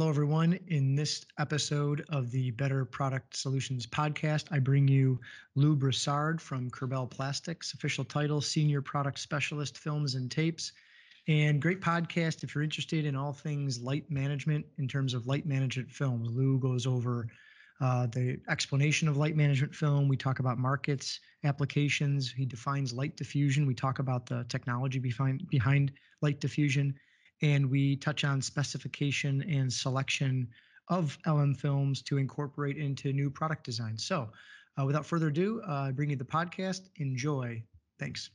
Hello, everyone. In this episode of the Better Product Solutions podcast, I bring you Lou Broussard from Curbell Plastics, official title Senior Product Specialist Films and Tapes. And great podcast if you're interested in all things light management in terms of light management films. Lou goes over uh, the explanation of light management film. We talk about markets, applications. He defines light diffusion. We talk about the technology behind, behind light diffusion and we touch on specification and selection of LM films to incorporate into new product designs. So, uh, without further ado, uh, I bring you the podcast. Enjoy. Thanks.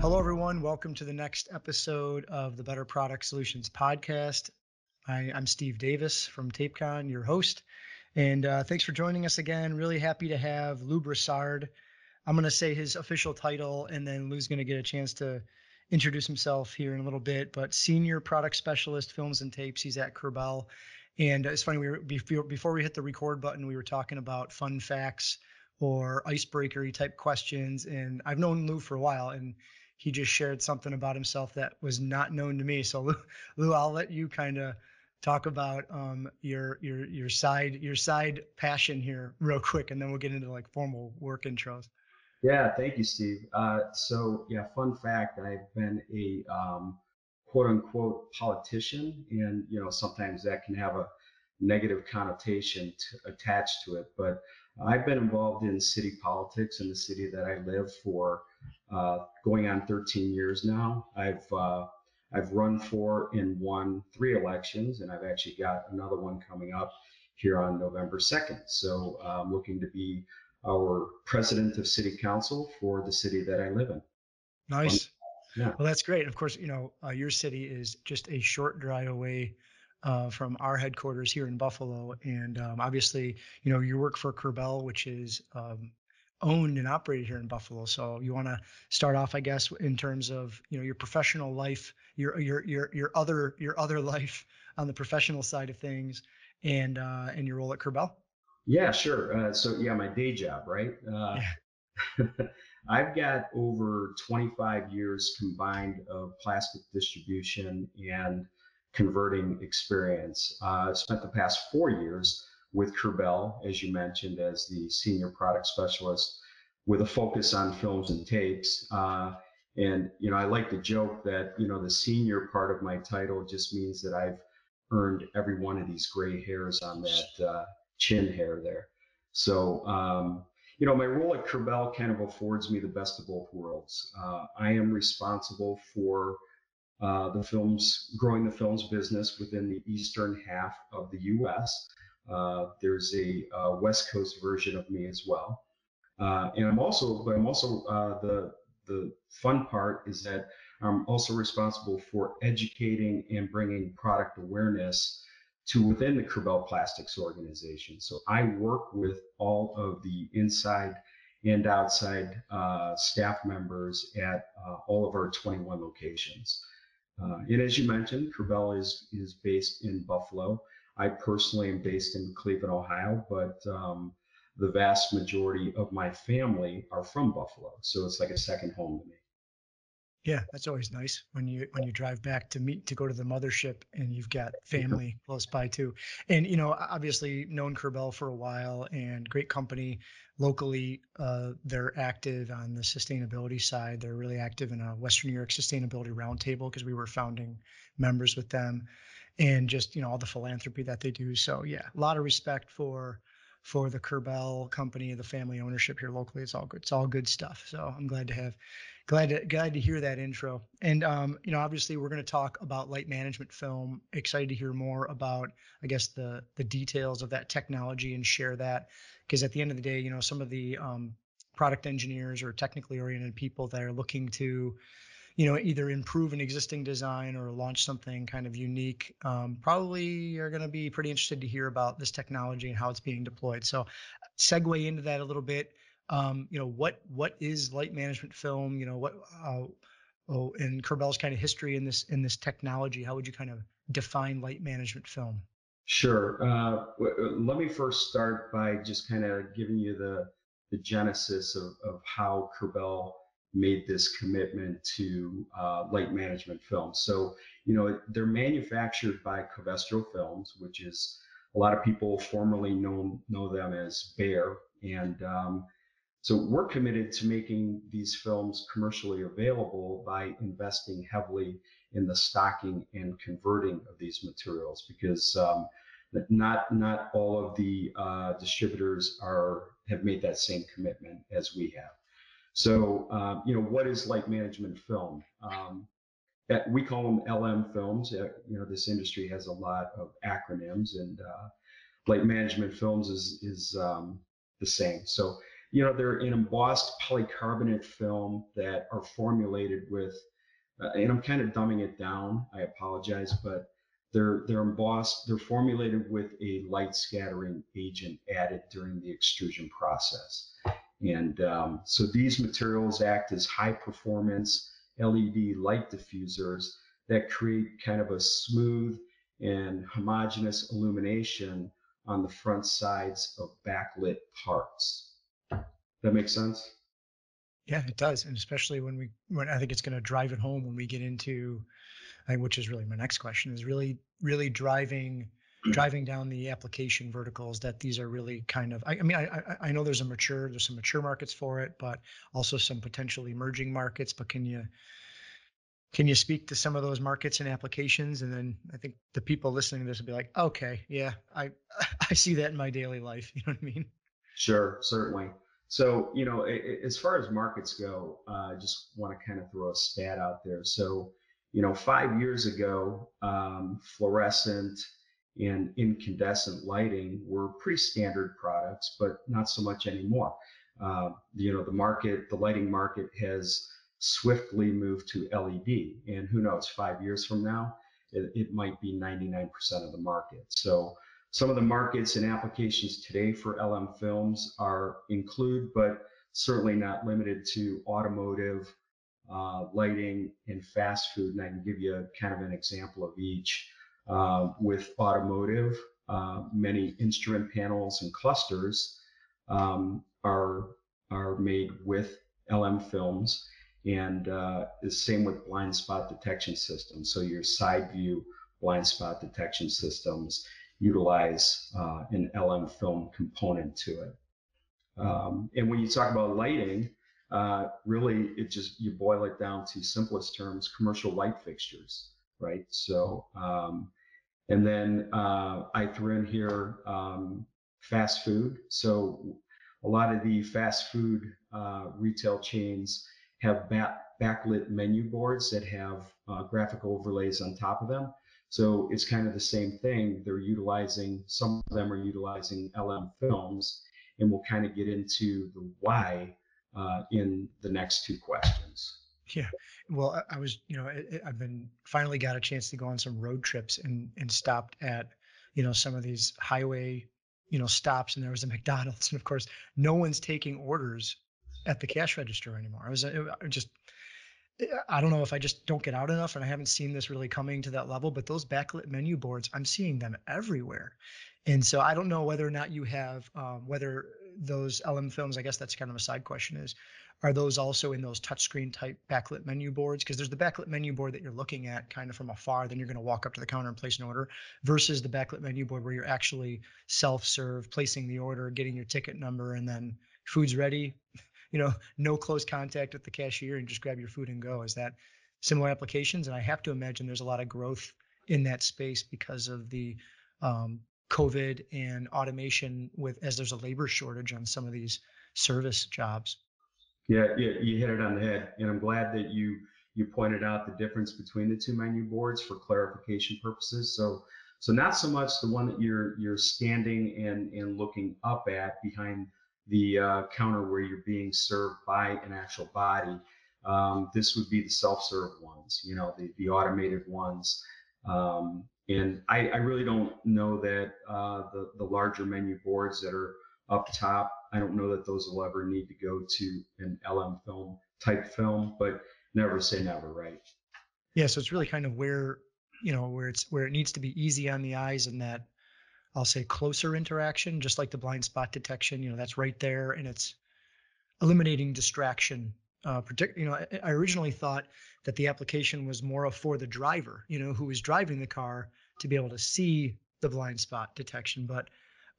Hello, everyone. Welcome to the next episode of the Better Product Solutions podcast. I, am Steve Davis from TapeCon, your host. And uh, thanks for joining us again. Really happy to have Lou Broussard. I'm going to say his official title, and then Lou's going to get a chance to introduce himself here in a little bit. But Senior Product Specialist, Films and Tapes. He's at Curbell. And it's funny, we were before, we hit the record button, we were talking about fun facts or icebreaker type questions. And I've known Lou for a while, and he just shared something about himself that was not known to me. So Lou, Lou I'll let you kind of talk about um, your your your side your side passion here real quick, and then we'll get into like formal work intros. Yeah, thank you, Steve. Uh, so yeah, fun fact: I've been a um, quote unquote politician, and you know sometimes that can have a negative connotation attached to it. But I've been involved in city politics in the city that I live for uh, going on 13 years now. I've uh, I've run for and won three elections, and I've actually got another one coming up here on November 2nd. So I'm um, looking to be our president of city council for the city that I live in. Nice. Um, yeah. Well, that's great. Of course, you know, uh, your city is just a short drive away uh, from our headquarters here in Buffalo. And um, obviously, you know, you work for Curbell, which is um, owned and operated here in Buffalo. So you want to start off, I guess, in terms of you know your professional life, your your your your other your other life on the professional side of things, and uh, and your role at Curbell. Yeah, sure. Uh, so yeah, my day job, right? Uh, yeah. I've got over 25 years combined of plastic distribution and converting experience. Uh, spent the past four years with Curbell, as you mentioned, as the senior product specialist with a focus on films and tapes. Uh, and, you know, I like to joke that, you know, the senior part of my title just means that I've earned every one of these gray hairs on that uh, chin hair there. So, um, you know, my role at Curbell kind of affords me the best of both worlds. Uh, I am responsible for uh, the films, growing the films business within the eastern half of the U.S. Uh, there's a, a, West Coast version of me as well, uh, and I'm also, but I'm also uh, the the fun part is that I'm also responsible for educating and bringing product awareness to within the Curbell Plastics organization. So I work with all of the inside and outside uh, staff members at uh, all of our 21 locations. Uh, and as you mentioned, Curbell is, is based in Buffalo. I personally am based in Cleveland, Ohio, but um, the vast majority of my family are from Buffalo. So it's like a second home to me. Yeah, that's always nice when you when you drive back to meet to go to the mothership and you've got family close by too. And you know, obviously known Curbell for a while and great company locally. Uh, they're active on the sustainability side. They're really active in a Western New York Sustainability Roundtable because we were founding members with them, and just you know all the philanthropy that they do. So yeah, a lot of respect for for the Curbell company, the family ownership here locally. It's all good. It's all good stuff. So I'm glad to have, glad to glad to hear that intro. And um, you know, obviously we're going to talk about light management film. Excited to hear more about, I guess, the the details of that technology and share that because at the end of the day, you know, some of the um, product engineers or technically oriented people that are looking to you know, either improve an existing design or launch something kind of unique, um, probably are going to be pretty interested to hear about this technology and how it's being deployed. So, segue into that a little bit. Um, you know, what what is light management film? You know, what uh, oh, in Curbell's kind of history in this in this technology, how would you kind of define light management film? Sure. Uh, let me first start by just kind of giving you the the genesis of, of how Curbell made this commitment to uh, light management films. So, you know, they're manufactured by Covestro Films, which is a lot of people formerly know know them as Bayer, and um, so we're committed to making these films commercially available by investing heavily in the stocking and converting of these materials because um, not not all of the uh, distributors are have made that same commitment as we have. So, um, you know, what is light management film? Um, we call them LM films. Uh, you know, this industry has a lot of acronyms, and uh, light management films is is um, the same. So, you know, they're an embossed polycarbonate film that are formulated with, uh, and I'm kind of dumbing it down. I apologize, but they're they're embossed. They're formulated with a light scattering agent added during the extrusion process. And um, so these materials act as high performance LED light diffusers that create kind of a smooth and homogeneous illumination on the front sides of backlit parts. That makes sense? Yeah, it does. And especially when we, when I think it's going to drive it home when we get into, which is really my next question, is really, really driving driving down the application verticals that these are really kind of I, I, mean I, I know there's a mature there's some mature markets for it but also some potential emerging markets but can you can you speak to some of those markets and applications? And then i think the people listening to this will be like okay yeah i i see that in my daily life you know what i mean? Sure certainly. So you know as far as markets go uh, i just want to kind of throw a stat out there. So you know five years ago um, fluorescent and incandescent lighting were pretty standard products, but not so much anymore. Uh, you know, the market, the lighting market has swiftly moved to LED, and who knows, five years from now, it, it might be 99% of the market. So some of the markets and applications today for LM films are include, but certainly not limited to automotive, uh, lighting, and fast food. And I can give you a, kind of an example of each. Uh, with automotive, uh, many instrument panels and clusters um, are are made with LM films, and uh, the same with blind spot detection systems. So your side view blind spot detection systems utilize uh, an LM film component to it. Um, and when you talk about lighting, uh, really it just you boil it down to simplest terms: commercial light fixtures, right? So um, and then uh, I threw in here um, fast food. So a lot of the fast food uh, retail chains have back, backlit menu boards that have uh, graphic overlays on top of them. So it's kind of the same thing. They're utilizing, some of them are utilizing LM films, and we'll kind of get into the why uh, in the next two questions. Yeah. Well, I, I was, you know, I, I've been finally got a chance to go on some road trips and and stopped at, you know, some of these highway, you know, stops, and there was a McDonald's, and of course, no one's taking orders at the cash register anymore. I was it, I just. I don't know if I just don't get out enough and I haven't seen this really coming to that level, but those backlit menu boards, I'm seeing them everywhere. And so I don't know whether or not you have, um, whether those LM films, I guess that's kind of a side question is, are those also in those touchscreen type backlit menu boards? Because there's the backlit menu board that you're looking at kind of from afar, then you're going to walk up to the counter and place an order, versus the backlit menu board where you're actually self-serve, placing the order, getting your ticket number, and then food's ready. You know, no close contact with the cashier and just grab your food and go. Is that similar applications? And I have to imagine there's a lot of growth in that space because of the um, COVID and automation with as there's a labor shortage on some of these service jobs. Yeah, yeah, you hit it on the head, and I'm glad that you you pointed out the difference between the two menu boards for clarification purposes. So, so not so much the one that you're you're standing and and looking up at behind the uh, counter where you're being served by an actual body. Um, this would be the self-serve ones, you know, the the automated ones. Um, and I, I, really don't know that uh, the the larger menu boards that are up top I don't know that those will ever need to go to an LM film type film, but never say never, right? Yeah, so it's really kind of where you know where it's where it needs to be easy on the eyes and that I'll say closer interaction, just like the blind spot detection. You know, that's right there, and it's eliminating distraction Uh, partic- you know, I, I originally thought that the application was more for the driver, you know, who is driving the car to be able to see the blind spot detection. But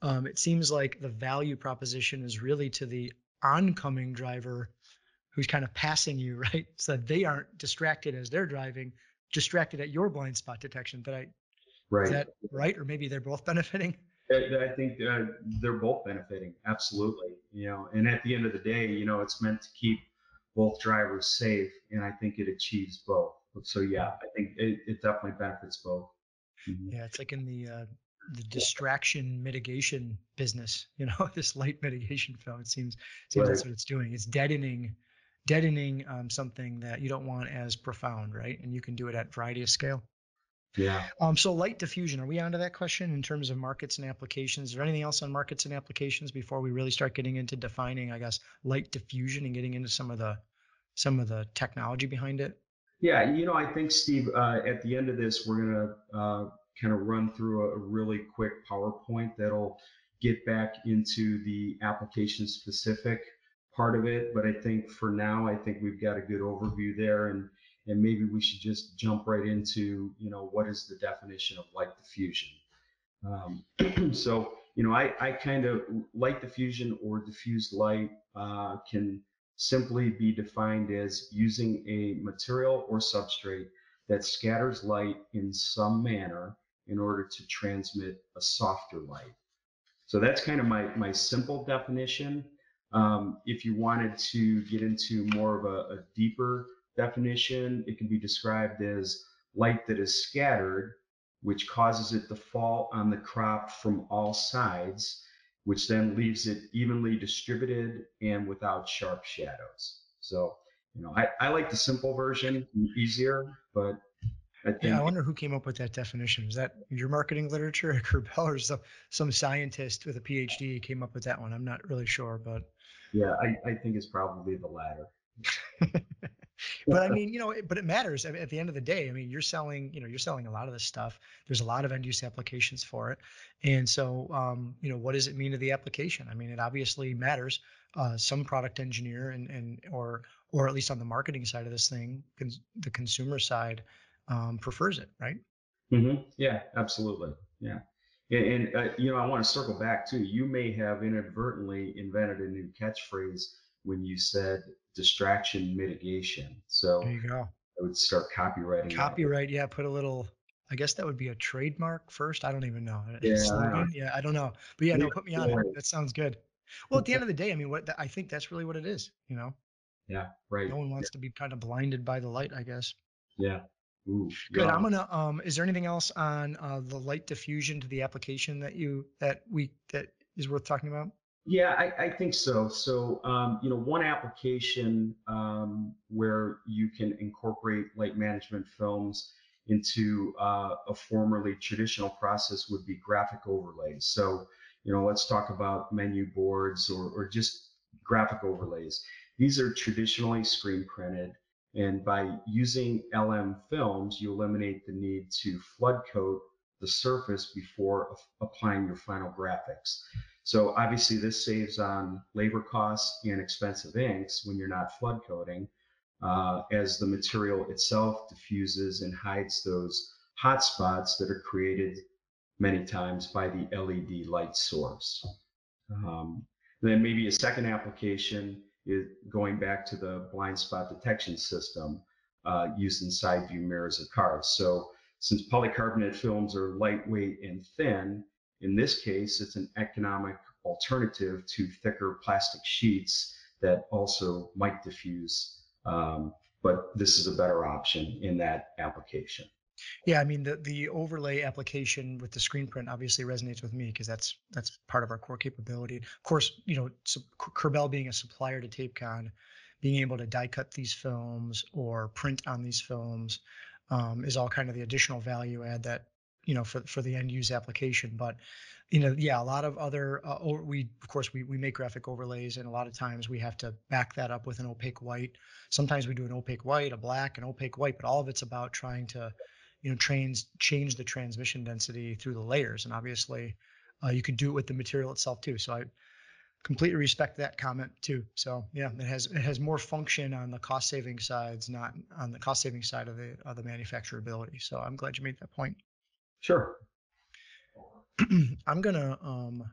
um, it seems like the value proposition is really to the oncoming driver who's kind of passing you, right? So that they aren't distracted as they're driving, distracted at your blind spot detection. But I, right. is that right? Or maybe they're both benefiting? I think uh, they're both benefiting, absolutely. You know, and at the end of the day, you know, it's meant to keep both drivers safe, and I think it achieves both. So yeah, I think it, it definitely benefits both. Mm-hmm. Yeah, it's like in the uh, the distraction mitigation business. You know, this light mitigation film. It seems seems right. that's what it's doing. It's deadening deadening um, something that you don't want as profound, right? And you can do it at variety of scale. Yeah. Um, so light diffusion, are we onto that question in terms of markets and applications? Is there anything else on markets and applications before we really start getting into defining, I guess, light diffusion and getting into some of the some of the technology behind it? Yeah, you know, I think Steve, uh, at the end of this, we're gonna uh, kind of run through a, really quick PowerPoint that'll get back into the application specific part of it. But I think for now, I think we've got a good overview there and and maybe we should just jump right into you know what is the definition of light diffusion um, so you know I, I kind of light diffusion or diffused light uh, can simply be defined as using a material or substrate that scatters light in some manner in order to transmit a softer light so that's kind of my, my simple definition um, if you wanted to get into more of a, a deeper definition, it can be described as light that is scattered, which causes it to fall on the crop from all sides, which then leaves it evenly distributed and without sharp shadows. So, you know, I, I like the simple version, easier, but I think, yeah, I wonder who came up with that definition. Is that your marketing literature at Curbell or some, some scientist with a PhD came up with that one? I'm not really sure, but yeah, I, I think it's probably the latter. but I mean, you know, but it matters at the end of the day. I mean, you're selling, you know, you're selling a lot of this stuff. There's a lot of end use applications for it, and so, um, you know, what does it mean to the application? I mean, it obviously matters. Uh, some product engineer and and or or at least on the marketing side of this thing, cons- the consumer side um, prefers it, right? Mm-hmm. Yeah, absolutely. Yeah. And, and uh, you know, I want to circle back too. You may have inadvertently invented a new catchphrase when you said distraction mitigation. So there you go. I would start copywriting. Copyright, that. yeah. Put a little. I guess that would be a trademark first. I don't even know. Yeah, I yeah, I don't know. But yeah, no, put me on it. That sounds good. Well, at the end of the day, I mean, what I think that's really what it is. You know. Yeah. Right. No one wants yeah. to be kind of blinded by the light, I guess. Yeah. Ooh, Good. I'm gonna. Um, is there anything else on uh, the light diffusion to the application that you that we that is worth talking about? Yeah, I, I think so. So, um, you know, one application um, where you can incorporate light management films into uh, a formerly traditional process would be graphic overlays. So, you know, let's talk about menu boards or, or just graphic overlays. These are traditionally screen printed. And by using LM films, you eliminate the need to flood coat the surface before applying your final graphics. So obviously this saves on labor costs and expensive inks when you're not flood coating, uh, as the material itself diffuses and hides those hot spots that are created many times by the LED light source. Um, then maybe a second application is going back to the blind spot detection system uh, used in side view mirrors of cars. So since polycarbonate films are lightweight and thin, in this case, it's an economic alternative to thicker plastic sheets that also might diffuse. Um, but this is a better option in that application. Yeah, I mean the the overlay application with the screen print obviously resonates with me because that's that's part of our core capability. Of course, you know, Curbell being a supplier to TapeCon, being able to die cut these films or print on these films um, is all kind of the additional value add that you know for for the end use application but you know yeah a lot of other uh, we of course we, we make graphic overlays and a lot of times we have to back that up with an opaque white sometimes we do an opaque white a black an opaque white but all of it's about trying to you know trains change the transmission density through the layers and obviously uh, you could do it with the material itself too so i completely respect that comment too. So yeah, it has it has more function on the cost saving sides, not on the cost saving side of the of the manufacturability. So I'm glad you made that point. Sure. I'm gonna um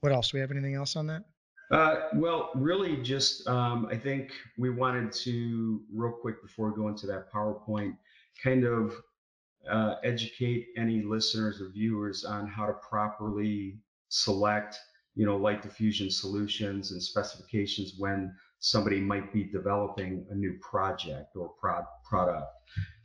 what else? Do we have anything else on that? Uh, well, really, just um, I think we wanted to real quick before we go into that PowerPoint, kind of uh, educate any listeners or viewers on how to properly select you know, light diffusion solutions and specifications when somebody might be developing a new project or pro- product.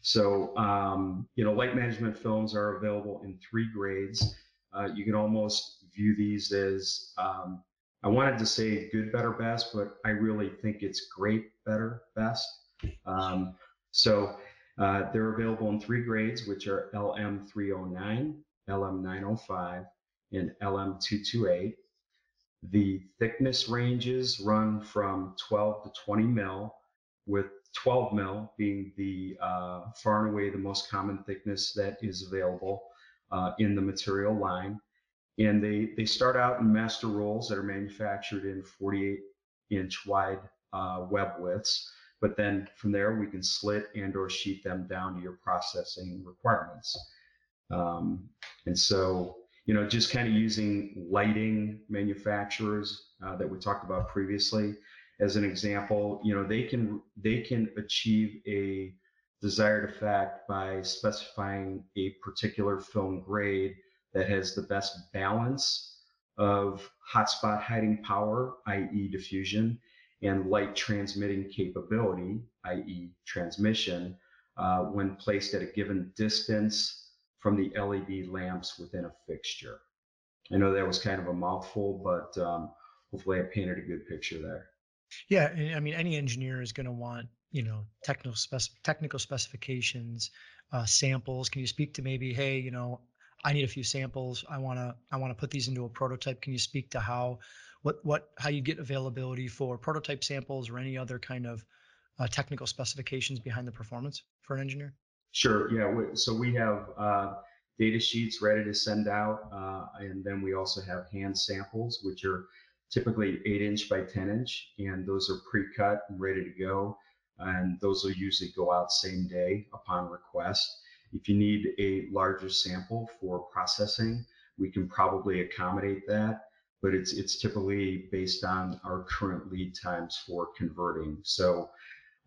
So, um, you know, light management films are available in three grades. Uh, you can almost view these as, um, I wanted to say good, better, best, but I really think it's great, better, best. Um, so uh, they're available in three grades, which are LM309, LM905, and LM228. The thickness ranges run from 12 to 20 mil, with 12 mil being the uh, far and away the most common thickness that is available uh, in the material line. And they, they start out in master rolls that are manufactured in 48 inch wide uh, web widths. But then from there, we can slit and or sheet them down to your processing requirements. Um, and so you know, just kind of using lighting manufacturers uh, that we talked about previously as an example, you know, they can they can achieve a desired effect by specifying a particular film grade that has the best balance of hotspot hiding power, i.e. diffusion, and light transmitting capability, i.e. transmission, uh, when placed at a given distance from the LED lamps within a fixture. I know that was kind of a mouthful, but um, hopefully I painted a good picture there. Yeah, I mean, any engineer is going to want you know technical spec- technical specifications, uh, samples. Can you speak to maybe, hey, you know, I need a few samples. I want to I want to put these into a prototype. Can you speak to how what what how you get availability for prototype samples or any other kind of uh, technical specifications behind the performance for an engineer? Sure. Yeah. So we have uh, data sheets ready to send out, uh, and then we also have hand samples, which are typically eight inch by 10 inch, and those are pre-cut and ready to go. And those will usually go out same day upon request. If you need a larger sample for processing, we can probably accommodate that, but it's it's typically based on our current lead times for converting. So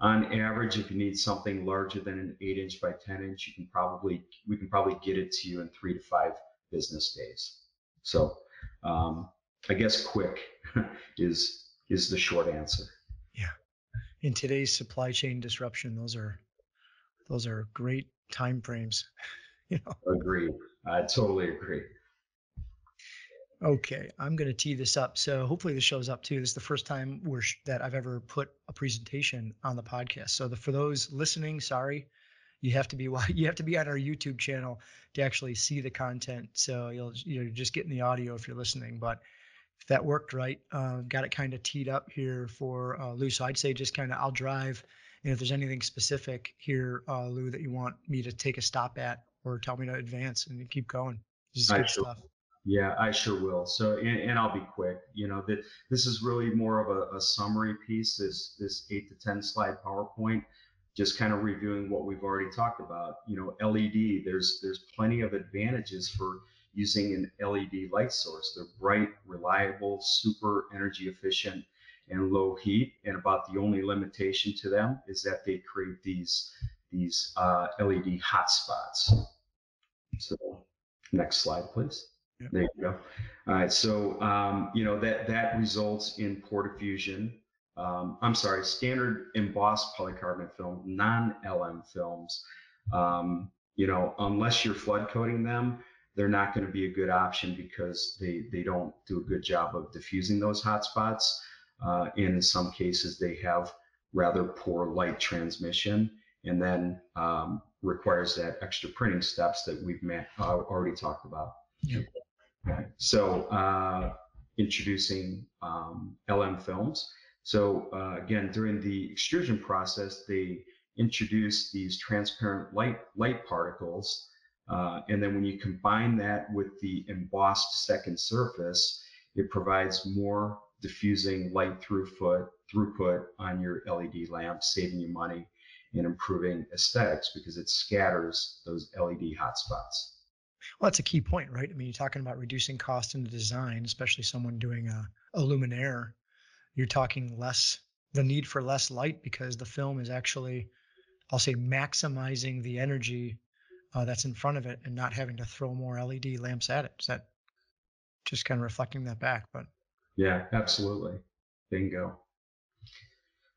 on average, if you need something larger than an eight inch by 10 inch, you can probably, we can probably get it to you in three to five business days. So, um, I guess quick is, is the short answer. Yeah. In today's supply chain disruption, those are, those are great time frames. you know? Agree. I totally agree. Okay, I'm going to tee this up. So hopefully this shows up too. This is the first time we're, that I've ever put a presentation on the podcast. So the, for those listening, sorry, you have to be you have to be on our YouTube channel to actually see the content. So you'll you're just getting the audio if you're listening. But if that worked right, uh, got it kind of teed up here for uh, Lou. So I'd say just kind of I'll drive, and if there's anything specific here, uh, Lou, that you want me to take a stop at or tell me to advance and keep going. This is good stuff. Yeah, I sure will. So, and, and I'll be quick. You know, this is really more of a, a, summary piece. This this eight to ten slide PowerPoint, just kind of reviewing what we've already talked about. You know, LED. There's there's plenty of advantages for using an LED light source. They're bright, reliable, super energy efficient, and low heat. And about the only limitation to them is that they create these these uh, LED hotspots. So, next slide, please. There you go. All right. So, um, you know, that, that results in poor diffusion. Um, I'm sorry, standard embossed polycarbonate film, non-LM films. Um, you know, unless you're flood coating them, they're not going to be a good option because they, they don't do a good job of diffusing those hot spots. Uh, and in some cases, they have rather poor light transmission and then um, requires that extra printing steps that we've met, uh, already talked about. Yep. So uh, introducing um, LM films. So uh, again, during the extrusion process, they introduce these transparent light light particles, uh, and then when you combine that with the embossed second surface, it provides more diffusing light throughput throughput on your LED lamp, saving you money and improving aesthetics because it scatters those LED hotspots. That's a key point, right? I mean, you're talking about reducing cost in the design, especially someone doing a, a luminaire. You're talking less, the need for less light because the film is actually, I'll say, maximizing the energy uh, that's in front of it and not having to throw more LED lamps at it. Is that just kind of reflecting that back? But yeah, absolutely. Bingo.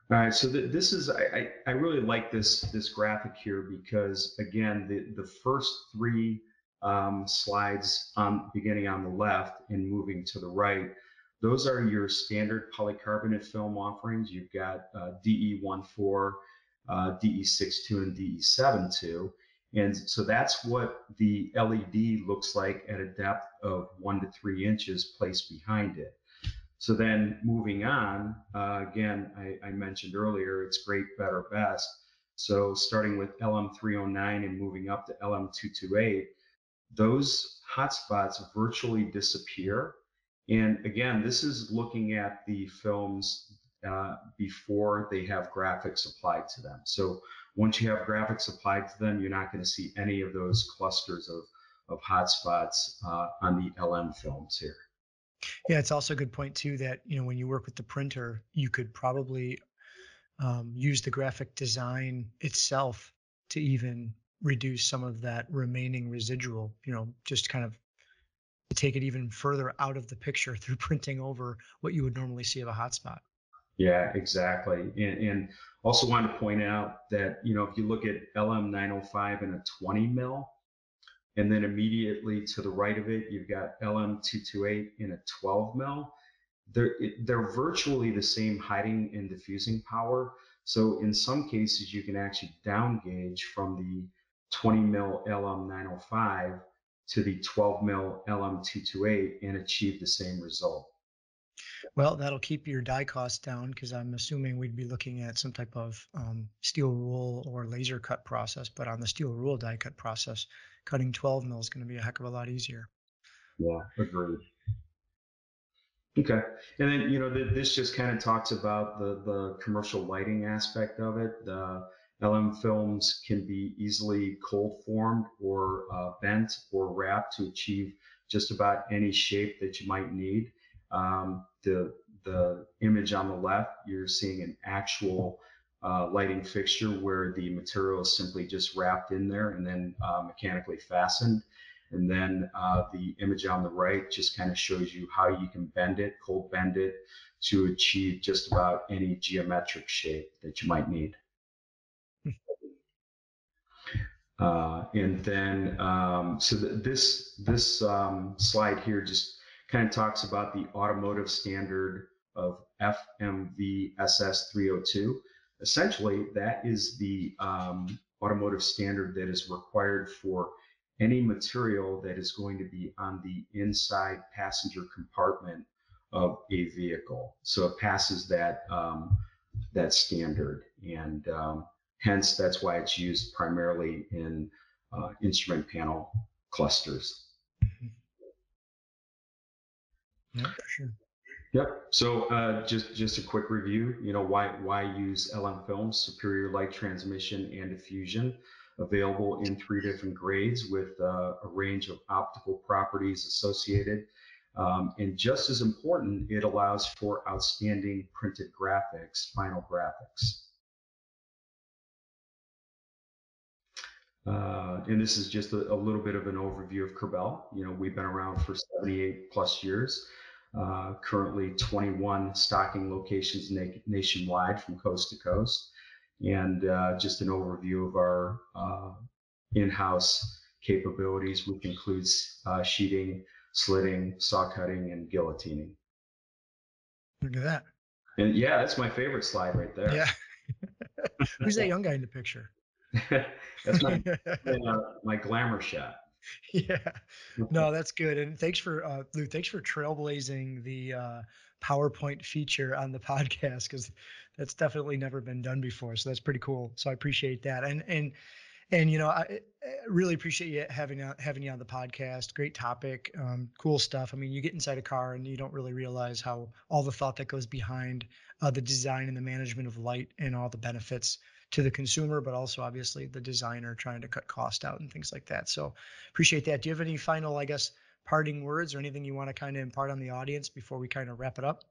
All right, so th- this is I, I really like this this graphic here because again the the first three um, slides on beginning on the left and moving to the right, those are your standard polycarbonate film offerings. You've got uh, DE14, uh, DE62, and DE72. And so that's what the LED looks like at a depth of one to three inches placed behind it. So then moving on, uh, again, I, I, mentioned earlier, it's great, better, best. So starting with LM309 and moving up to LM228, those hotspots virtually disappear. And again, this is looking at the films uh, before they have graphics applied to them. So once you have graphics applied to them, you're not going to see any of those clusters of, of hotspots uh, on the LM films here. Yeah, it's also a good point too that you know when you work with the printer, you could probably um, use the graphic design itself to even reduce some of that remaining residual, you know, just kind of take it even further out of the picture through printing over what you would normally see of a hotspot. Yeah, exactly. And, and also want to point out that, you know, if you look at LM905 in a 20 mil, and then immediately to the right of it, you've got LM228 in a 12 mil. They're, they're virtually the same hiding and diffusing power. So in some cases, you can actually down gauge from the 20 mil LM905 to the 12 mil LM228 and achieve the same result. Well, that'll keep your die cost down because I'm assuming we'd be looking at some type of um, steel rule or laser cut process. But on the steel rule die cut process, cutting 12 mil is going to be a heck of a lot easier. Yeah, agreed. Okay, and then you know this just kind of talks about the the commercial lighting aspect of it. The LM films can be easily cold formed or uh, bent or wrapped to achieve just about any shape that you might need. Um, the the image on the left, you're seeing an actual uh, lighting fixture where the material is simply just wrapped in there and then uh, mechanically fastened. And then uh, the image on the right just kind of shows you how you can bend it, cold bend it to achieve just about any geometric shape that you might need. Uh, and then, um, so th- this this um, slide here just kind of talks about the automotive standard of FMVSS 302. Essentially, that is the um, automotive standard that is required for any material that is going to be on the inside passenger compartment of a vehicle. So it passes that um, that standard, and um, hence that's why it's used primarily in uh, instrument panel clusters. Yeah, sure. Yep. So uh, just just a quick review. You know why why use LM films? Superior light transmission and diffusion, available in three different grades with uh, a range of optical properties associated. Um, and just as important, it allows for outstanding printed graphics, final graphics. Uh, and this is just a, a, little bit of an overview of Curbell. You know, we've been around for 78 plus years. Uh, currently 21 stocking locations na- nationwide from coast to coast. And uh, just an overview of our uh, in-house capabilities, which includes uh, sheeting, slitting, saw cutting, and guillotining. Look at that. And yeah, that's my favorite slide right there. Yeah. Who's that young guy in the picture? that's my, uh, my glamour shot. Yeah, no, that's good. And thanks for uh, Lou. Thanks for trailblazing the uh, PowerPoint feature on the podcast because that's definitely never been done before. So that's pretty cool. So I appreciate that. And and And you know, I, really appreciate you having having you on the podcast. Great topic, um, cool stuff. I mean, you get inside a car and you don't really realize how all the thought that goes behind uh, the design and the management of light and all the benefits to the consumer, but also obviously the designer trying to cut cost out and things like that. So appreciate that. Do you have any final, I guess, parting words or anything you want to kind of impart on the audience before we kind of wrap it up?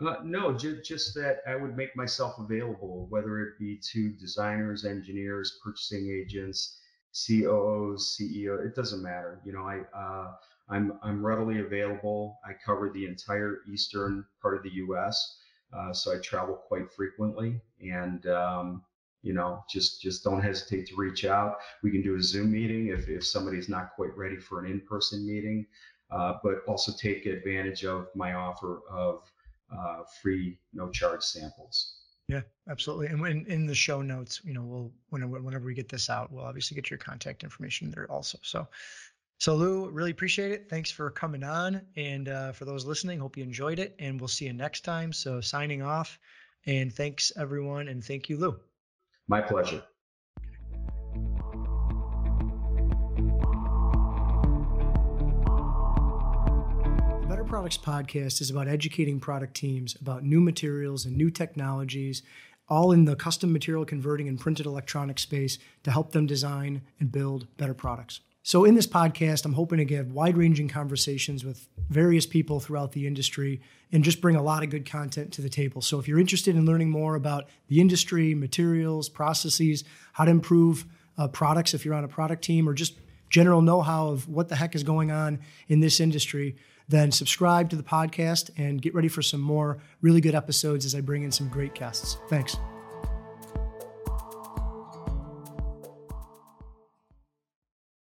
Uh, no, just, just that I would make myself available, whether it be to designers, engineers, purchasing agents, COOs, CEO. It doesn't matter. You know, I uh, I'm I'm readily available. I cover the entire eastern part of the U.S., uh, so I travel quite frequently, and um, you know, just just don't hesitate to reach out. We can do a Zoom meeting if if somebody's not quite ready for an in-person meeting, uh, but also take advantage of my offer of uh, free, no charge samples. Yeah, absolutely. And when in the show notes, you know, we'll whenever whenever we get this out, we'll obviously get your contact information there also. So, so Lou, really appreciate it. Thanks for coming on, and uh, for those listening, hope you enjoyed it, and we'll see you next time. So, signing off, and thanks everyone, and thank you, Lou. My pleasure. The Better Products podcast is about educating product teams about new materials and new technologies, all in the custom material converting and printed electronic space to help them design and build better products. So, in this podcast, I'm hoping to give wide ranging conversations with various people throughout the industry and just bring a lot of good content to the table. So, if you're interested in learning more about the industry, materials, processes, how to improve uh, products if you're on a product team, or just general know how of what the heck is going on in this industry, then subscribe to the podcast and get ready for some more really good episodes as I bring in some great guests. Thanks.